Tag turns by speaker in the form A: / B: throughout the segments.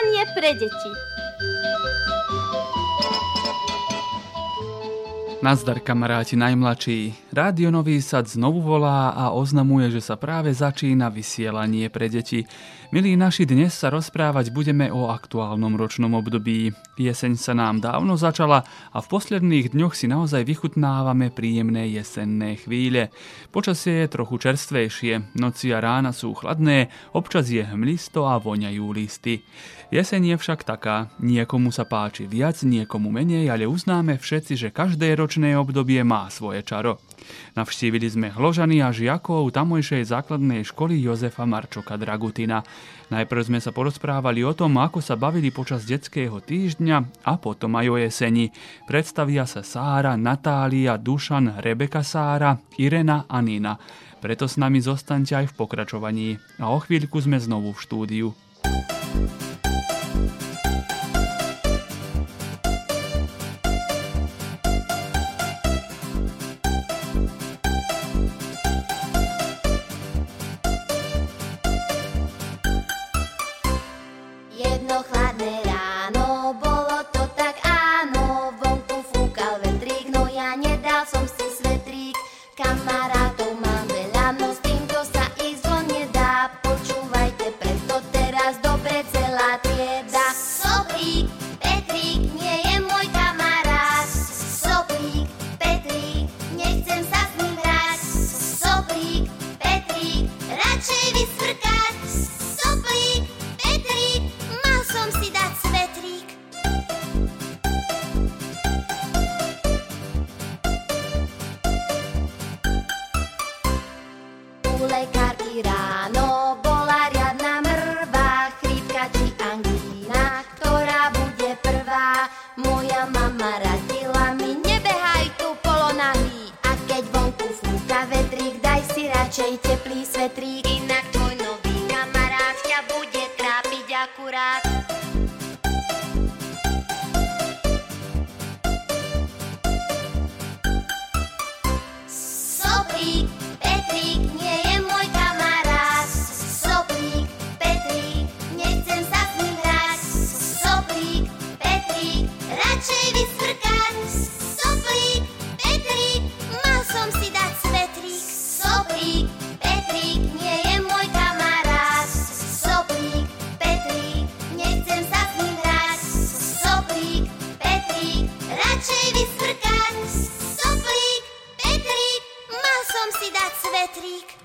A: Vysielanie pre deti.
B: Nazdar kamaráti najmladší. Rádio Nový Sad znovu volá a oznamuje, že sa práve začína vysielanie pre deti. Milí naši, dnes sa rozprávať budeme o aktuálnom ročnom období. Jeseň sa nám dávno začala a v posledných dňoch si naozaj vychutnávame príjemné jesenné chvíle. Počasie je trochu čerstvejšie, noci a rána sú chladné, občas je hmlisto a voňajú listy. Jeseň je však taká, niekomu sa páči viac, niekomu menej, ale uznáme všetci, že každé ročné obdobie má svoje čaro. Navštívili sme hložany a žiakov tamojšej základnej školy Jozefa Marčoka Dragutina. Najprv sme sa porozprávali o tom, ako sa bavili počas detského týždňa a potom aj o jeseni. Predstavia sa Sára, Natália, Dušan, Rebeka Sára, Irena a Nina. Preto s nami zostaňte aj v pokračovaní. A o chvíľku sme znovu v štúdiu.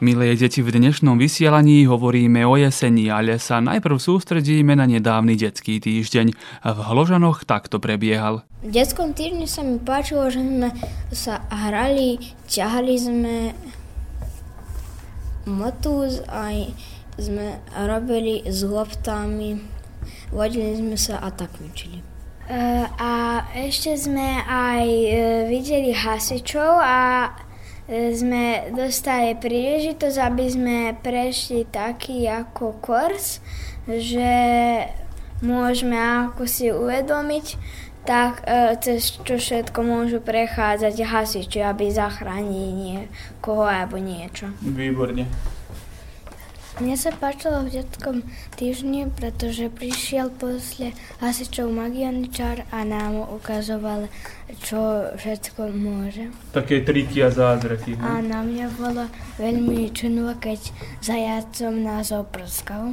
B: Milé deti, v dnešnom vysielaní hovoríme o jeseni, ale sa najprv sústredíme na nedávny detský týždeň. V Hložanoch takto prebiehal.
C: V detskom týždni sa mi páčilo, že sme sa hrali, ťahali sme motúz, aj sme robili s loptami, vodili sme sa a tak učili.
D: Uh, a ešte sme aj uh, videli hasičov a sme dostali príležitosť, aby sme prešli taký ako kurs, že môžeme ako si uvedomiť, tak e, cez čo všetko môžu prechádzať hasiči, aby zachránili niekoho alebo niečo.
B: Výborne.
D: Mne sa páčilo v detskom týždni, pretože prišiel posle hasičov magianičar a nám ukazoval, čo všetko môže.
B: Také triky a zázraky.
D: A na mňa bolo veľmi čudno, keď zajacom nás oprskal.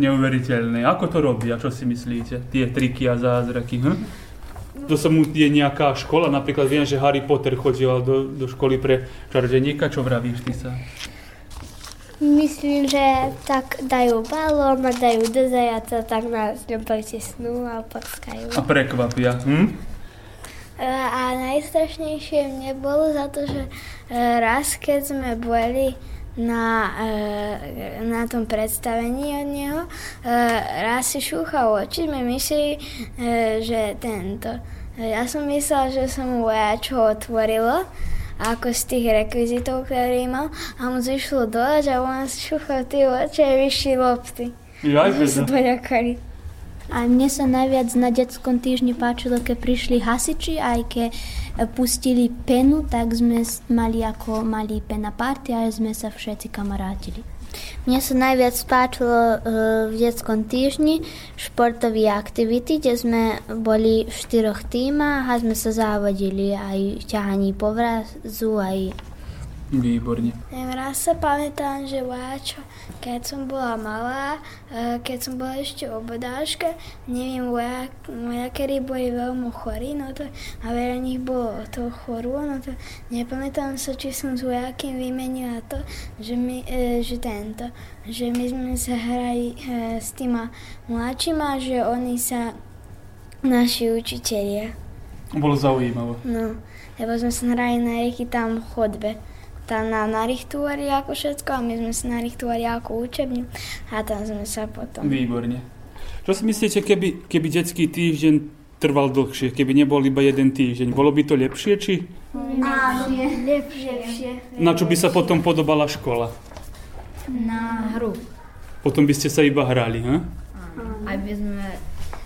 B: Neuveriteľné. Ako to robí a čo si myslíte? Tie triky a zázraky. Hm? To sa mu je nejaká škola, napríklad viem, že Harry Potter chodil do, do školy pre čarodeníka. Čo vravíš ty sa?
D: Myslím, že tak dajú balón a dajú do zajaca, tak nás ňom pritisnú a prskajú.
B: A prekvapia. Hm?
D: A najstrašnejšie mne bolo za to, že e, raz, keď sme boli na, e, na tom predstavení od neho, e, raz si šúchal oči, sme mysleli, že tento. Ja som myslela, že som mu vojačo otvorilo, ako z tých rekvizitov, ktorý mal a mu zišlo dole a on šúchal tie oči a vyšli lopty.
B: Ja, aj
E: A mne sa najviac na detskom týždni páčilo, keď prišli hasiči, aj keď pustili penu, tak sme mali ako mali pena party a sme sa všetci kamarátili. Mne sa najviac páčilo v detskom týždni športové aktivity, kde sme boli v štyroch týmach a sme sa závodili aj v ťahaní povrazu, aj
F: Výborne.
D: Raz sa pamätám, že váčo, keď som bola malá, e, keď som bola ešte obodáška, neviem, vojakery boli veľmi chorí, no to, a veľa nich bolo to chorú, no to nepamätám sa, či som s vojakým vymenila to, že, my, e, že tento, že my sme sa hrali e, s týma mladšíma, že oni sa naši učitelia.
F: Bolo zaujímavé.
D: No, lebo sme sa hrali na rieky tam chodbe tam na narichtovali ako všetko a my sme sa narichtovali ako učebňu a tam sme sa potom...
F: Výborne. Čo si myslíte, keby, keby detský týždeň trval dlhšie, keby nebol iba jeden týždeň? Bolo by to lepšie, či?
D: Áno, lepšie, lepšie.
F: Na čo by sa potom podobala škola?
C: Na hru.
F: Potom by ste sa iba hrali, ha?
C: Aby sme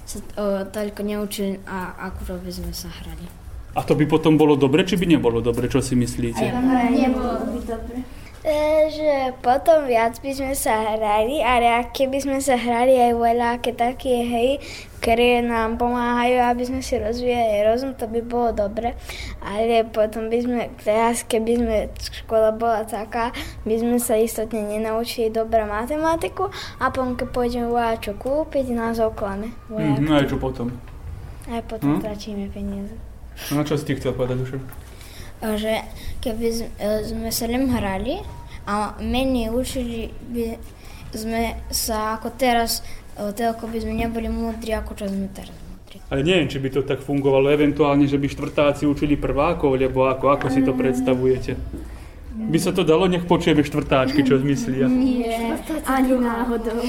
C: sa o, toľko neučili a akurát by sme sa hrali.
F: A to by potom bolo dobre, či by nebolo dobre? Čo si myslíte?
D: Nebolo by dobre. E, že potom viac by sme sa hrali, ale keby sme sa hrali aj voľaké také hej, ktoré nám pomáhajú, aby sme si rozvíjali rozum, to by bolo dobre. Ale potom by sme, teraz keby sme škola bola taká, by sme sa istotne nenaučili dobrú matematiku a potom keď pôjdeme voľa čo kúpiť, nás oklame.
F: Mm, no a čo potom?
D: A potom hm? tračíme peniaze.
F: No čo si ty chcel povedať, Dušo?
C: Že keby sme sa len hrali a menej učili by sme sa ako teraz, ako by sme neboli múdri, ako čo sme teraz.
F: Ale neviem, či by to tak fungovalo, eventuálne, že by štvrtáci učili prvákov, lebo ako, ako si to predstavujete? By sa to dalo, nech počujeme štvrtáčky, čo zmyslia.
D: Nie, ani náhodou.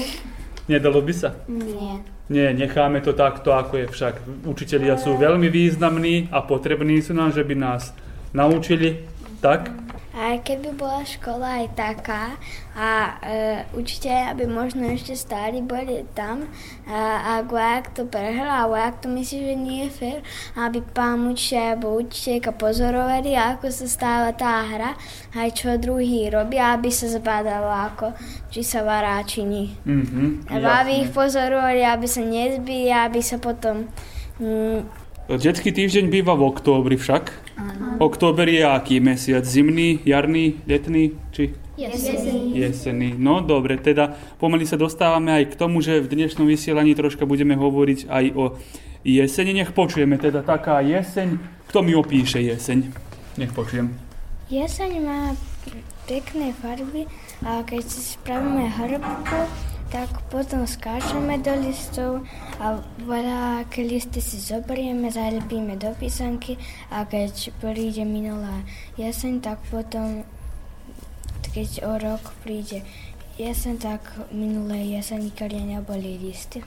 F: Nedalo by sa?
D: Nie.
F: Nie, necháme to takto, ako je však. Učitelia sú veľmi významní a potrební sú nám, že by nás naučili tak,
D: aj keby bola škola aj taká a e, učiteľi, aby možno ešte stáli, boli tam a, a vojak to prehral a vojak to myslí, že nie je fér, aby pán učiteľ alebo učiteľka pozorovali, ako sa stáva tá hra, aj čo druhý robia, aby sa zbadalo, ako, či sa vará, či nie.
F: Mm-hmm,
D: aby ich pozorovali, aby sa nezbili, aby sa potom... Mm,
F: Detský týždeň býva v októbri však. Október je aký mesiac? Zimný, jarný, letný? Či?
D: Jesený.
F: Jesený. No dobre, teda pomaly sa dostávame aj k tomu, že v dnešnom vysielaní troška budeme hovoriť aj o jeseni. Nech počujeme teda taká jeseň. Kto mi opíše jeseň? Nech počujem.
D: Jeseň má pekné farby a keď si spravíme hrbku, tak potom skáčeme do listov a veľa listy si zoberieme, zalepíme do písanky a keď príde minulá jeseň, tak potom, keď o rok príde jeseň, tak minulé jeseň, keď neboli listy.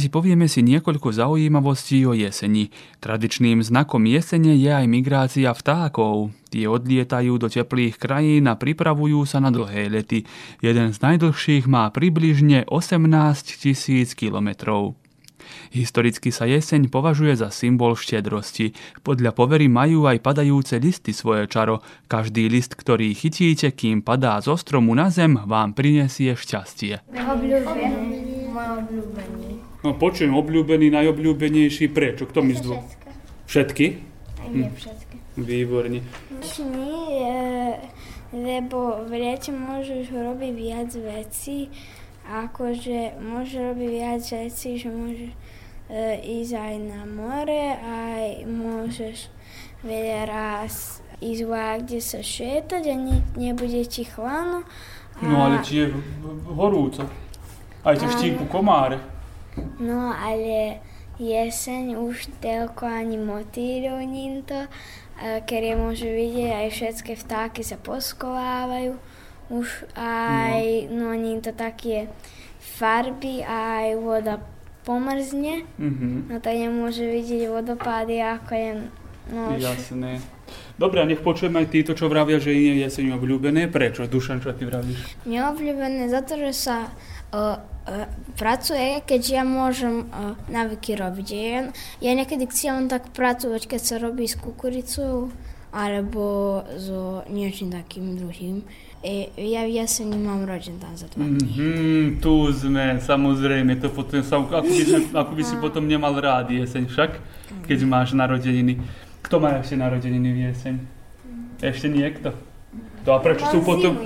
F: Kamaráti, povieme si niekoľko zaujímavostí o jeseni. Tradičným znakom jesene je aj migrácia vtákov. Tie odlietajú do teplých krajín a pripravujú sa na dlhé lety. Jeden z najdlhších má približne 18 tisíc kilometrov. Historicky sa jeseň považuje za symbol štedrosti. Podľa povery majú aj padajúce listy svoje čaro. Každý list, ktorý chytíte, kým padá zo stromu na zem, vám prinesie šťastie.
D: Obľúbený. Môj obľúbený.
F: No počujem, obľúbený, najobľúbenejší, prečo? Kto mi zdvo? Všetky?
D: Nie hm. všetky.
F: Výborne.
D: Nie, lebo v lete môžeš robiť viac vecí, akože môžeš robiť viac vecí, že môžeš e, ísť aj na more, aj môžeš veľa raz ísť kde sa šetať a ne, nebude ti chladno.
F: No ale či je horúco? Aj ťa štípu komáre.
D: No, ale jeseň už toľko ani motýľov to, ktoré môžu vidieť, aj všetky vtáky sa poskovávajú. Už aj, no, no to také farby, aj voda pomrzne, mm-hmm. no tak nemôže vidieť vodopády, ako je no,
F: Jasné. Dobre, a nech počujem aj títo, čo vravia, že je jeseň obľúbené. Prečo? Dušan, čo ty vravíš?
C: Neobľúbené za to, že sa pracuje, keď ja môžem uh, navyky robiť. Ja, ja niekedy chcem tak pracovať, keď sa robí s kukuricou alebo so niečím takým druhým. E, ja v jeseni mám rođendan za dva dní.
F: Mm-hmm, tu sme, samozrejme, to potom ako, by, sme, ako by si potom nemal rád jeseň však, keď máš narodeniny. Kto má ešte narodeniny v jeseň? Ešte niekto? To a prečo sú potom...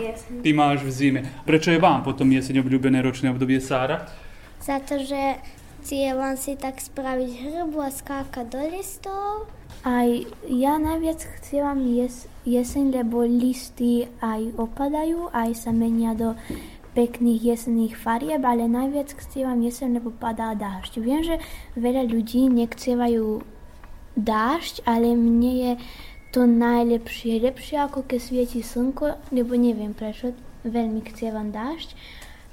F: Ty máš v zime. Prečo je vám potom jeseň obľúbené ročné obdobie Sára?
E: Za to, že cieľom si tak spraviť hrbu a skákať do listov. Aj ja najviac chcievam jes, jeseň, lebo listy aj opadajú, aj sa menia do pekných jesenných farieb, ale najviac chcievam jeseň, lebo padá dážď. Viem, že veľa ľudí nechcievajú dážď, ale mne je to najlepšie. Lepšie ako keď svieti slnko, lebo neviem prečo, veľmi chcievam dážď.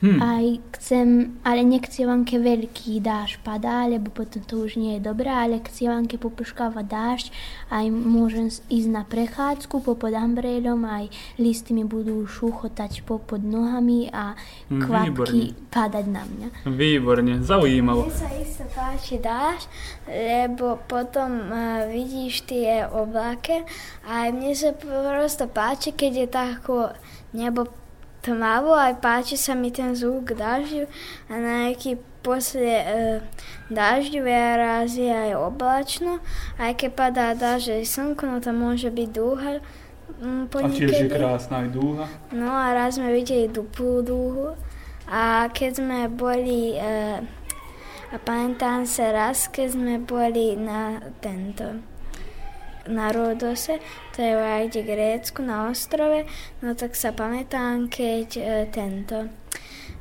E: Hmm. Aj chcem, ale nechcievam, keď veľký dáž padá, lebo potom to už nie je dobré, ale chcievam, keď popuškáva dážď, aj môžem ísť na prechádzku popod umbrelom, aj listy mi budú šúchotať popod nohami a hm, kvapky Výborne. padať na mňa.
F: Výborne, zaujímavo.
D: Mne sa isto páči dážď, lebo potom uh, vidíš tie oblaky a mne sa prosto páči, keď je tako nebo tmavo, aj páči sa mi ten zvuk dažďu a nejaký posle e, dažďu raz je aj oblačno, aj keď padá dažď aj slnko, no to môže byť dúha.
F: Mm, a tiež je krásna aj dúha.
D: No a raz sme videli duplú dúhu a keď sme boli, e, a pamätám sa raz, keď sme boli na tento, na Rodose, to je v Grécku na ostrove, no tak sa pamätám, keď e, tento,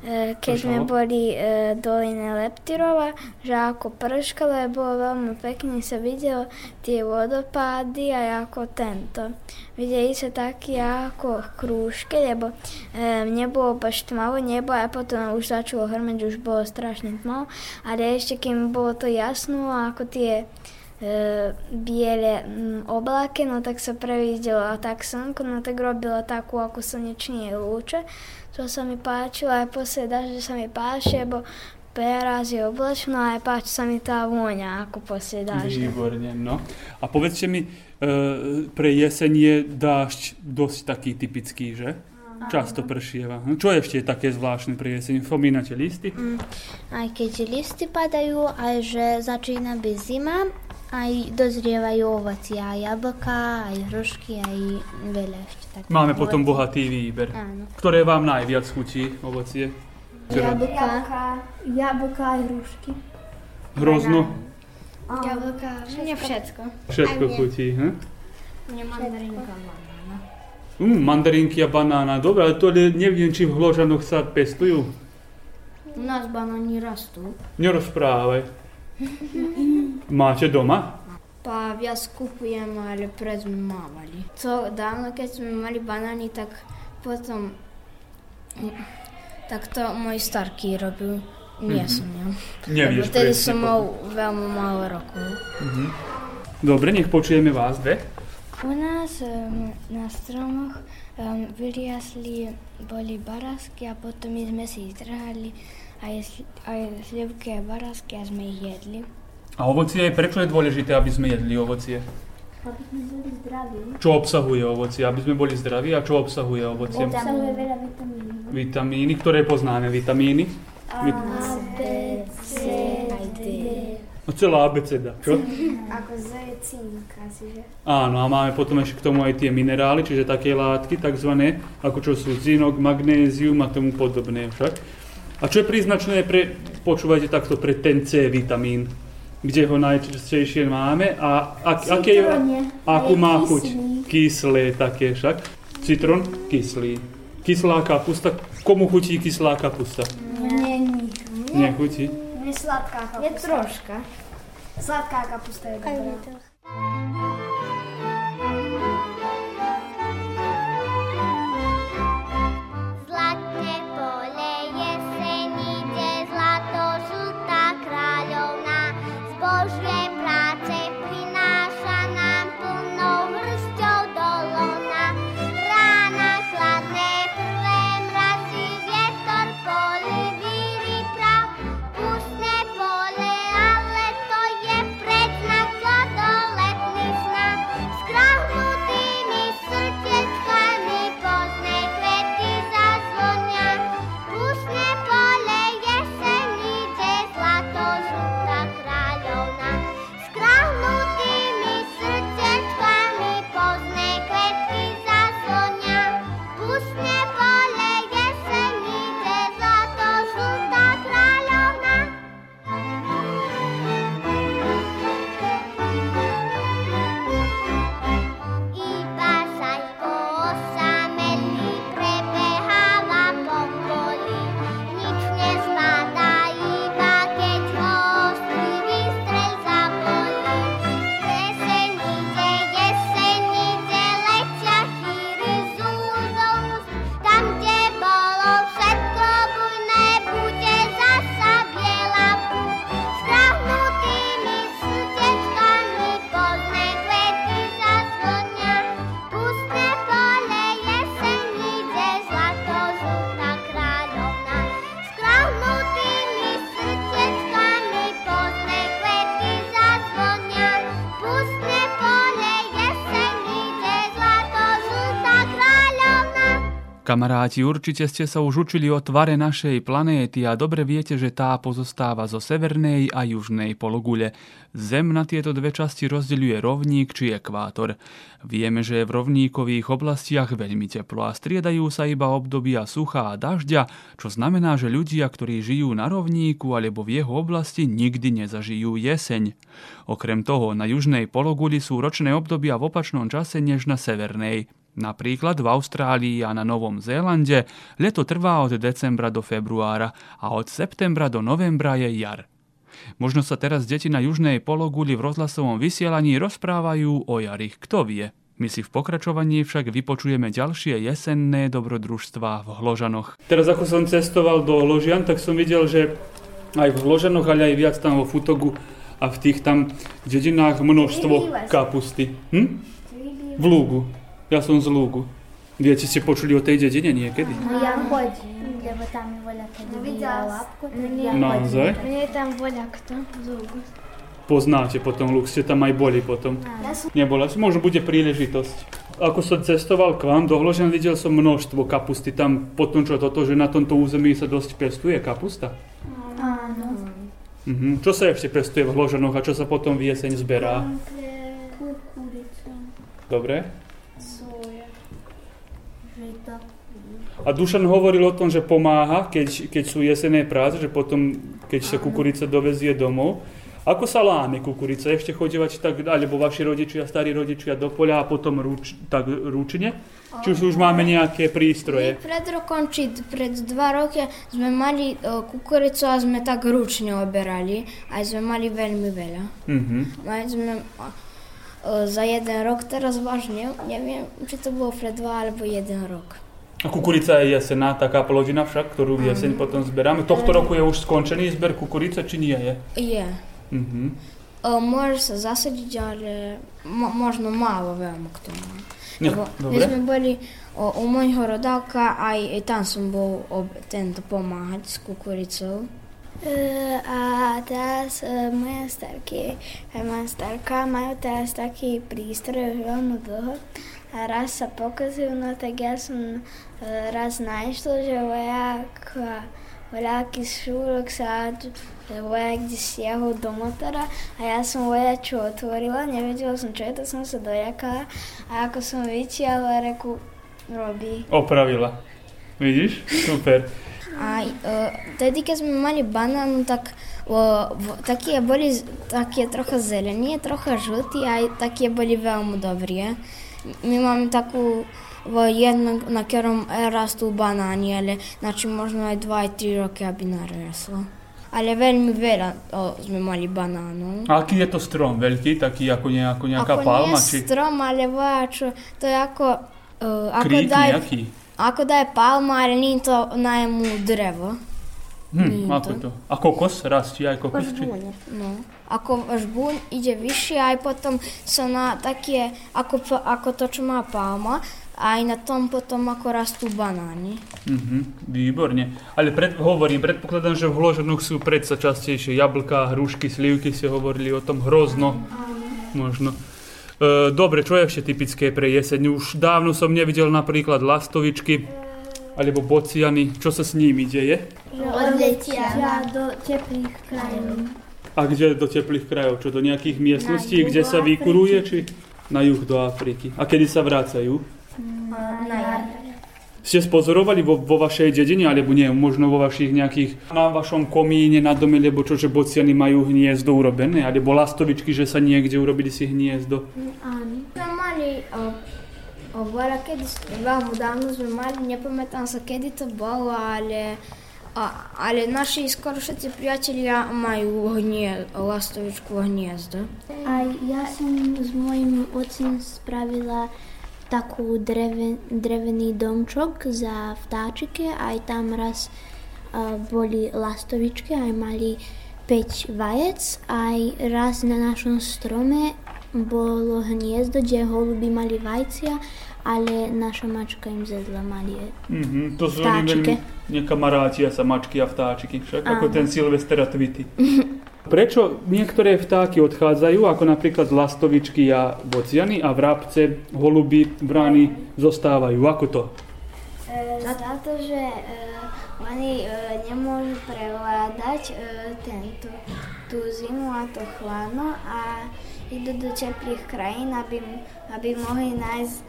D: e, keď sme boli e, doline Leptirova, že ako prškalo, bolo veľmi pekne sa videlo tie vodopády a ako tento. Videli sa také ako krúžky, lebo e, nebolo baš tmavo nebo a potom už začalo hrmeť, už bolo strašne tmavo, ale ešte kým bolo to jasno, ako tie biele m, oblaky, no tak sa previdelo tak slnko, no tak robilo takú ako slnečné lúče. To sa mi páčilo aj posle že sa mi páči, lebo Teraz je oblačno a páči sa mi tá vôňa ako posle dažďa.
F: Výborne, no. A povedzte mi, e, pre jeseň je dážď dosť taký typický, že? Často pršieva. No, čo ešte je také zvláštne pri jeseň? Spomínate listy? Mm,
E: aj keď listy padajú, aj že začína byť zima aj dozrievajú ovocia, aj jablka, aj hrušky, aj veľa ešte tak.
F: Máme potom bohatý výber. Áno. Ktoré vám najviac chutí ovocie?
D: Jablka, jablka aj hrušky.
F: Hrozno?
D: Jablka, nie všetko.
F: Všetko chutí, hm?
C: Mne mandarinka banána.
F: Mm, mandarinky a banána, dobre, ale to neviem, či v Hložanoch sa pestujú.
C: U nás banány rastú.
F: Nerozprávaj. Máte doma?
C: Pa viac kupujem, ale pred sme mávali. To dávno, keď sme mali banány, tak potom tak to môj starký robil. Nie mm-hmm. som ja.
F: Nevieš
C: vtedy som mal veľmi málo rokov.
F: Mm-hmm. Dobre, nech počujeme vás dve.
D: U nás um, na stromoch um, vyriasli, boli barasky a potom my sme si ich trhali aj, aj slivky a barasky a sme ich jedli.
F: A ovocie, prečo je dôležité, aby sme jedli ovocie?
D: Aby sme boli zdraví.
F: Čo obsahuje ovocie? Aby sme boli zdraví a čo obsahuje ovocie?
D: Obsahuje veľa vitamíny.
F: Vitamíny, ktoré poznáme vitamíny?
D: A, Vit-.
F: A celá abeceda, čo?
D: Ako Z je cink asi, že?
F: Áno, a máme potom ešte k tomu aj tie minerály, čiže také látky takzvané, ako čo sú zinok, magnézium a tomu podobné však. A čo je príznačné pre, počúvajte takto, pre ten C vitamín, kde ho najčastejšie máme a ak, aké, akú má chuť? Kyslé také však. Citrón? Kyslý. Kyslá kapusta. Komu chutí kyslá kapusta?
D: Není.
F: Nechutí?
G: Mne sladká kapusta.
C: Je troška.
G: Sladká kapusta je
F: Kamaráti, určite ste sa už učili o tvare našej planéty a dobre viete, že tá pozostáva zo severnej a južnej pologule. Zem na tieto dve časti rozdeľuje rovník či ekvátor. Vieme, že je v rovníkových oblastiach veľmi teplo a striedajú sa iba obdobia sucha a dažďa, čo znamená, že ľudia, ktorí žijú na rovníku alebo v jeho oblasti, nikdy nezažijú jeseň. Okrem toho, na južnej pologuli sú ročné obdobia v opačnom čase než na severnej. Napríklad v Austrálii a na Novom Zélande leto trvá od decembra do februára a od septembra do novembra je jar. Možno sa teraz deti na južnej pologuli v rozhlasovom vysielaní rozprávajú o jari, kto vie. My si v pokračovaní však vypočujeme ďalšie jesenné dobrodružstvá v Hložanoch. Teraz ako som cestoval do Hložian, tak som videl, že aj v Hložanoch, ale aj viac tam vo Futogu a v tých tam dedinách množstvo kapusty. Hm? V Lúgu. Ja som z Lúgu. Viete, ste počuli o tej dedine niekedy?
E: No ja chodím, lebo tam je voľa, videla lapku, tak ja
F: Naozaj?
G: Mne je tam voľa kto z Lúgu.
F: Poznáte potom Lúg, ste tam aj boli potom. Nebola, možno bude príležitosť. Ako som cestoval k vám do Hložan, videl som množstvo kapusty. Tam potom, čo toto, že na tomto území sa dosť pestuje kapusta.
G: Áno.
F: Mhm. Čo sa ešte pestuje v Hložanoch a čo sa potom v jeseň zberá?
G: Kukurica,
F: Dobre? A Dušan hovoril o tom, že pomáha, keď, keď sú jesenné práce, že potom, keď sa kukurica dovezie domov. Ako sa láme kukurica? Ešte chodívať tak, alebo vaši rodičia, starí rodičia do poľa a potom ruč, tak ručne? Či už, už máme nejaké
C: My
F: prístroje?
C: pred rokom, či pred dva roky sme mali e, kukuricu a sme tak ručne oberali. Aj sme mali veľmi veľa. Mali sme e, za jeden rok, teraz vážne, neviem, či to bolo pred dva alebo jeden rok.
F: A kukurica je jesená, taká plodina však, ktorú v jeseň potom zberáme. Tohto roku je už skončený zber kukurice, či nie je?
C: Je.
F: Mhm.
C: E, Môže sa zasadiť, ale mo- možno málo veľmi k tomu.
F: Ne,
C: Lebo my
F: dobre.
C: sme boli o, u môjho rodáka, aj, aj tam som bol ob, tento pomáhať s kukuricou.
D: E, a teraz e, moja starky, aj moja starka majú teraz taký prístroj už veľmi dlho a raz sa pokazujú, no tak ja som raz našla, že vojak a voľaký šúrok sa e, vojak kde stiahol do motora a ja som vojaču otvorila, nevedela som čo je, to som sa dojakala a ako som vytiahla, reku robí.
F: Opravila. Vidíš? Super.
C: A e, tedy, keď sme mali banán, tak o, v, také boli také trocha zelení, trocha žltí, aj také boli veľmi dobré. My máme takú v jednom, na ktorom rastú banány, ale na čím možno aj 2-3 roky, aby naraslo. ale veľmi veľa o, sme mali banánov.
F: A aký je to strom? Veľký? Taký ako, ne, ako nejaká
C: ako
F: palma?
C: nie
F: Či
C: strom, ale voľačo, to je ako... Uh, ako
F: krík
C: daj,
F: nejaký?
C: ako da je palma, ale nie to najmu drevo.
F: Hm,
C: nie
F: ako
C: to.
F: to? A kokos? Rastie aj kokos? Či?
C: No. Ako žbún ide vyššie, aj potom sa na také, ako, ako to, čo má palma, aj na tom potom ako rastú banány.
F: Mhm, výborne. Ale pred, hovorím, predpokladám, že v Hložonoch sú predsa častejšie jablká, hrušky, slivky, ste hovorili o tom hrozno. Možno. E, dobre, čo je ešte typické pre jeseň? Už dávno som nevidel napríklad lastovičky alebo bociany. Čo sa s nimi deje?
G: Odletia do teplých krajín.
F: A kde do teplých krajov? Čo do nejakých miestností, kde sa vykuruje? Či na juh do Afriky? A kedy sa vracajú?
G: Na jar.
F: Ste spozorovali vo, vo vašej dedine, alebo nie, možno vo vašich nejakých, na vašom komíne, na dome, lebo čo, že bociany majú hniezdo urobené, alebo lastovičky, že sa niekde urobili si hniezdo.
G: Áno.
C: Sme mali, o, o, veľa kedy, veľmi dávno sme mali, nepamätám sa kedy to bolo, ale, a, ale naši skoro všetci priatelia majú hnie, lastovičku hniezdo.
G: Aj ja som s mojim otcom spravila takú dreve, drevený domčok za vtáčiky. Aj tam raz a, boli lastovičky, aj mali 5 vajec. Aj raz na našom strome bolo hniezdo, kde holuby mali vajcia, ale naša mačka im zjedla malie.
F: Mhm, to sú
G: Vtáčike.
F: veľmi nekamarátia sa mačky a vtáčiky, však ako
G: Áno.
F: ten Silvester a Twity. Prečo niektoré vtáky odchádzajú, ako napríklad lastovičky a bociany a vrabce, holuby, brány zostávajú? Ako to?
D: E, za to, že e, oni e, nemôžu prevládať e, tento, tú zimu a to chladno a idú do teplých krajín, aby, aby mohli nájsť e,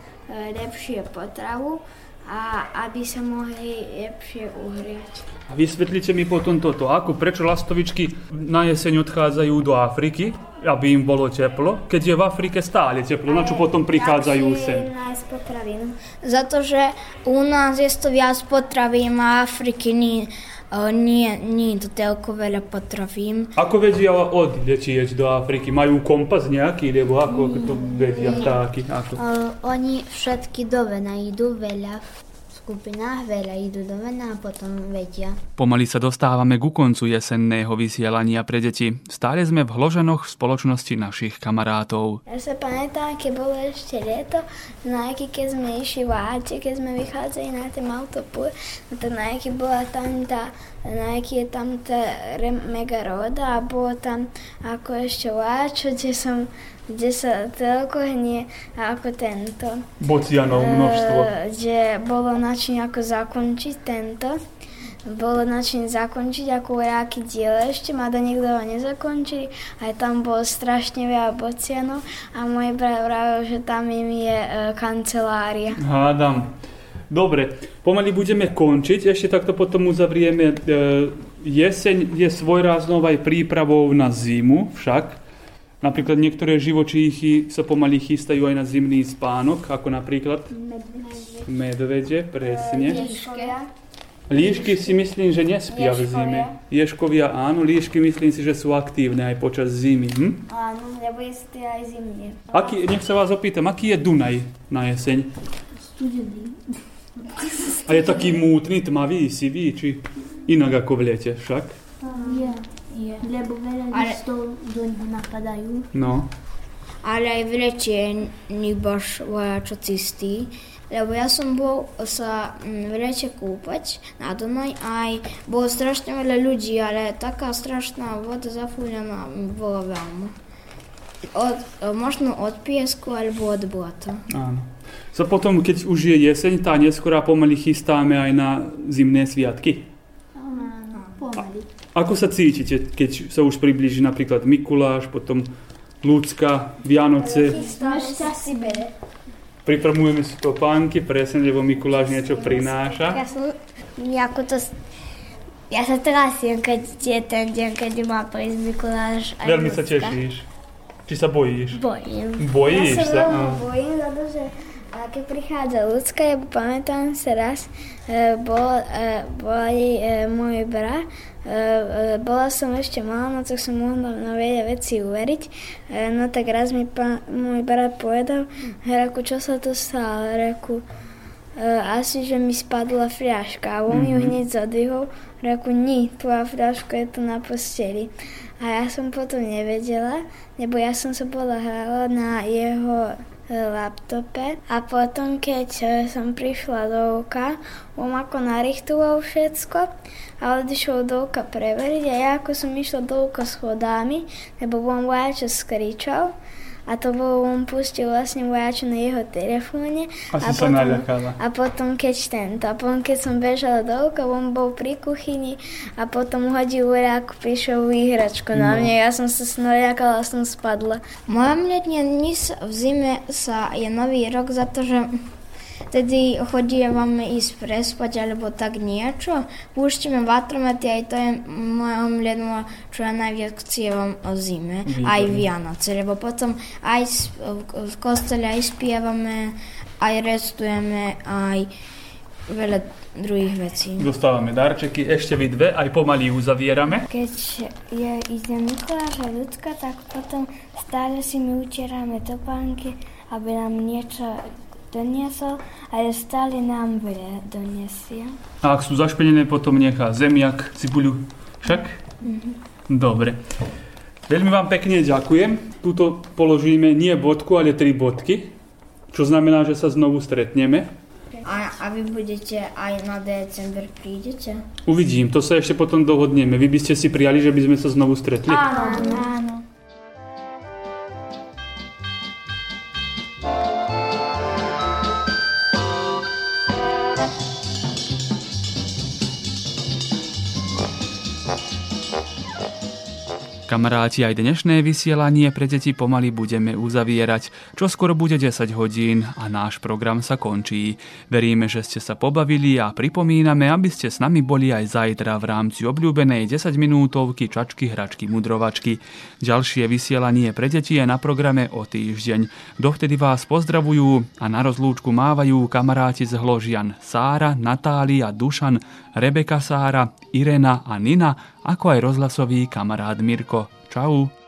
D: lepšie potravu a aby sa mohli lepšie uhrieť.
F: Vysvetlite mi potom toto, ako, prečo lastovičky na jeseň odchádzajú do Afriky, aby im bolo teplo, keď je v Afrike stále teplo, na čo potom prichádzajú sem?
C: Za to, že u nás je to viac potravín a Afriky nie, o, nie, nie je to toľko veľa potravín.
F: Ako vedia odletieť do Afriky? Majú kompas nejaký, lebo ako, to vedia vtáky? Ako?
E: Uh, oni všetky do vena idú veľa skupinách, veľa idú do vena a potom vedia.
F: Pomaly sa dostávame ku koncu jesenného vysielania pre deti. Stále sme v Hloženoch v spoločnosti našich kamarátov.
D: Ja sa pamätám, keď bolo ešte leto, na aký keď sme išli v Áte, keď sme vychádzali na ten autopur, no to na aký bola tam tá, na aký je tam tá mega roda a bolo tam ako ešte váčo, kde som, kde sa toľko hnie ako tento.
F: Bocianov množstvo.
D: E, Že bolo način ako zakončiť tento. Bolo način zakončiť ako nejaký diel ešte, ma do nikto ho nezakončili. Aj tam bolo strašne veľa bocianov a môj brat vravil, že tam im je e, kancelária.
F: Hádam. Dobre, pomaly budeme končiť, ešte takto potom uzavrieme. E, jeseň je svojráznou aj prípravou na zimu však. Napríklad niektoré živočíchy sa pomaly chystajú aj na zimný spánok, ako napríklad medvede, presne. Líšky si myslím, že nespia v zime. Ješkovia áno, líšky myslím si, že sú aktívne aj počas zimy. Hm?
D: Áno, lebo je to aj zimne.
F: Aký, nech sa vás opýtam, aký je Dunaj na jeseň?
G: Studený.
F: A je taký mútny, tmavý, sivý, či inak ako v lete však?
G: Je. Je. Lebo veľa
C: Ale-
G: listov do neho napadajú.
F: No.
C: Ale aj v lete nebaš čo cistý. Lebo ja som bol sa mm, v lete kúpať na Dunaj aj bolo strašne veľa ľudí, ale taká strašná voda zafúľaná bola veľmi. Od, možno od piesku alebo od blata.
F: Áno. So potom, keď už je jeseň, tá neskorá pomaly chystáme aj na zimné sviatky. Ako sa cítite, keď sa už priblíži napríklad Mikuláš, potom Ľudská, Vianoce?
D: Sa si bere.
F: Pripravujeme si topánky, presne, lebo Mikuláš niečo prináša.
D: Ja som, ako to, ja sa trasiem, keď je ten deň, keď má prísť Mikuláš.
F: Veľmi sa tešíš. Či sa bojíš?
D: Bojím.
F: Bojíš
D: ja sa
F: sa?
D: veľmi bojím, to, že A keď prichádza ľudská, ja pamätám sa raz, e, bol, e, boli e, môj brat, bola som ešte malá, no tak som mohla na veľa veci uveriť. No tak raz mi pa, môj brat povedal, Heraku, čo sa to stalo? E, asi, že mi spadla fľaška a on ju hneď zadvihol. Reku, ni, tvoja fľaška je tu na posteli. A ja som potom nevedela, lebo ja som sa bola hrala na jeho laptope. A potom, keď e, som prišla do oka, on ako narichtoval všetko a odišiel do oka preveriť a ja ako som išla do oka schodami, lebo on vojačo skričal, a to bolo, on pustil vlastne vojaču na jeho telefóne.
F: Asi
D: a
F: sa
D: potom,
F: naľakala.
D: A potom keď tento, a potom keď som bežala do oka, on bol pri kuchyni a potom hodil ako prišiel výhračku na
F: No.
D: mne. Ja som sa naľakala a som spadla.
C: Moja mľadňa dnes v zime sa je nový rok za to, že Tedy chodívame ísť prespať alebo tak niečo. Púštime vatromety, aj to je moje omledno, čo ja najviac chcievam o zime.
F: Výborné.
C: Aj Vianoce, lebo potom aj v kostele aj spievame, aj restujeme, aj veľa druhých vecí.
F: Dostávame darčeky, ešte vy dve, aj pomaly uzavierame.
D: Keď je, ide Mikuláš a ľudka, tak potom stále si my utierame topánky, aby nám niečo doniesol, ale stále nám veľa donesie.
F: A ak sú zašpenené, potom nechá zemiak, cibuľu. Však? Dobre. Veľmi vám pekne ďakujem. Tuto položíme nie bodku, ale tri bodky. Čo znamená, že sa znovu stretneme.
C: A, a vy budete aj na december prídete?
F: Uvidím, to sa ešte potom dohodneme. Vy by ste si prijali, že by sme sa znovu stretli?
C: Áno.
D: Áno.
F: Kamaráti, aj dnešné vysielanie pre deti pomaly budeme uzavierať. Čo skoro bude 10 hodín a náš program sa končí. Veríme, že ste sa pobavili a pripomíname, aby ste s nami boli aj zajtra v rámci obľúbenej 10 minútovky čačky, hračky, mudrovačky. Ďalšie vysielanie pre deti je na programe o týždeň. Dovtedy vás pozdravujú a na rozlúčku mávajú kamaráti z Hložian Sára, Natália, Dušan, Rebeka Sára, Irena a Nina, ako aj rozhlasový kamarát Mirko. Čau.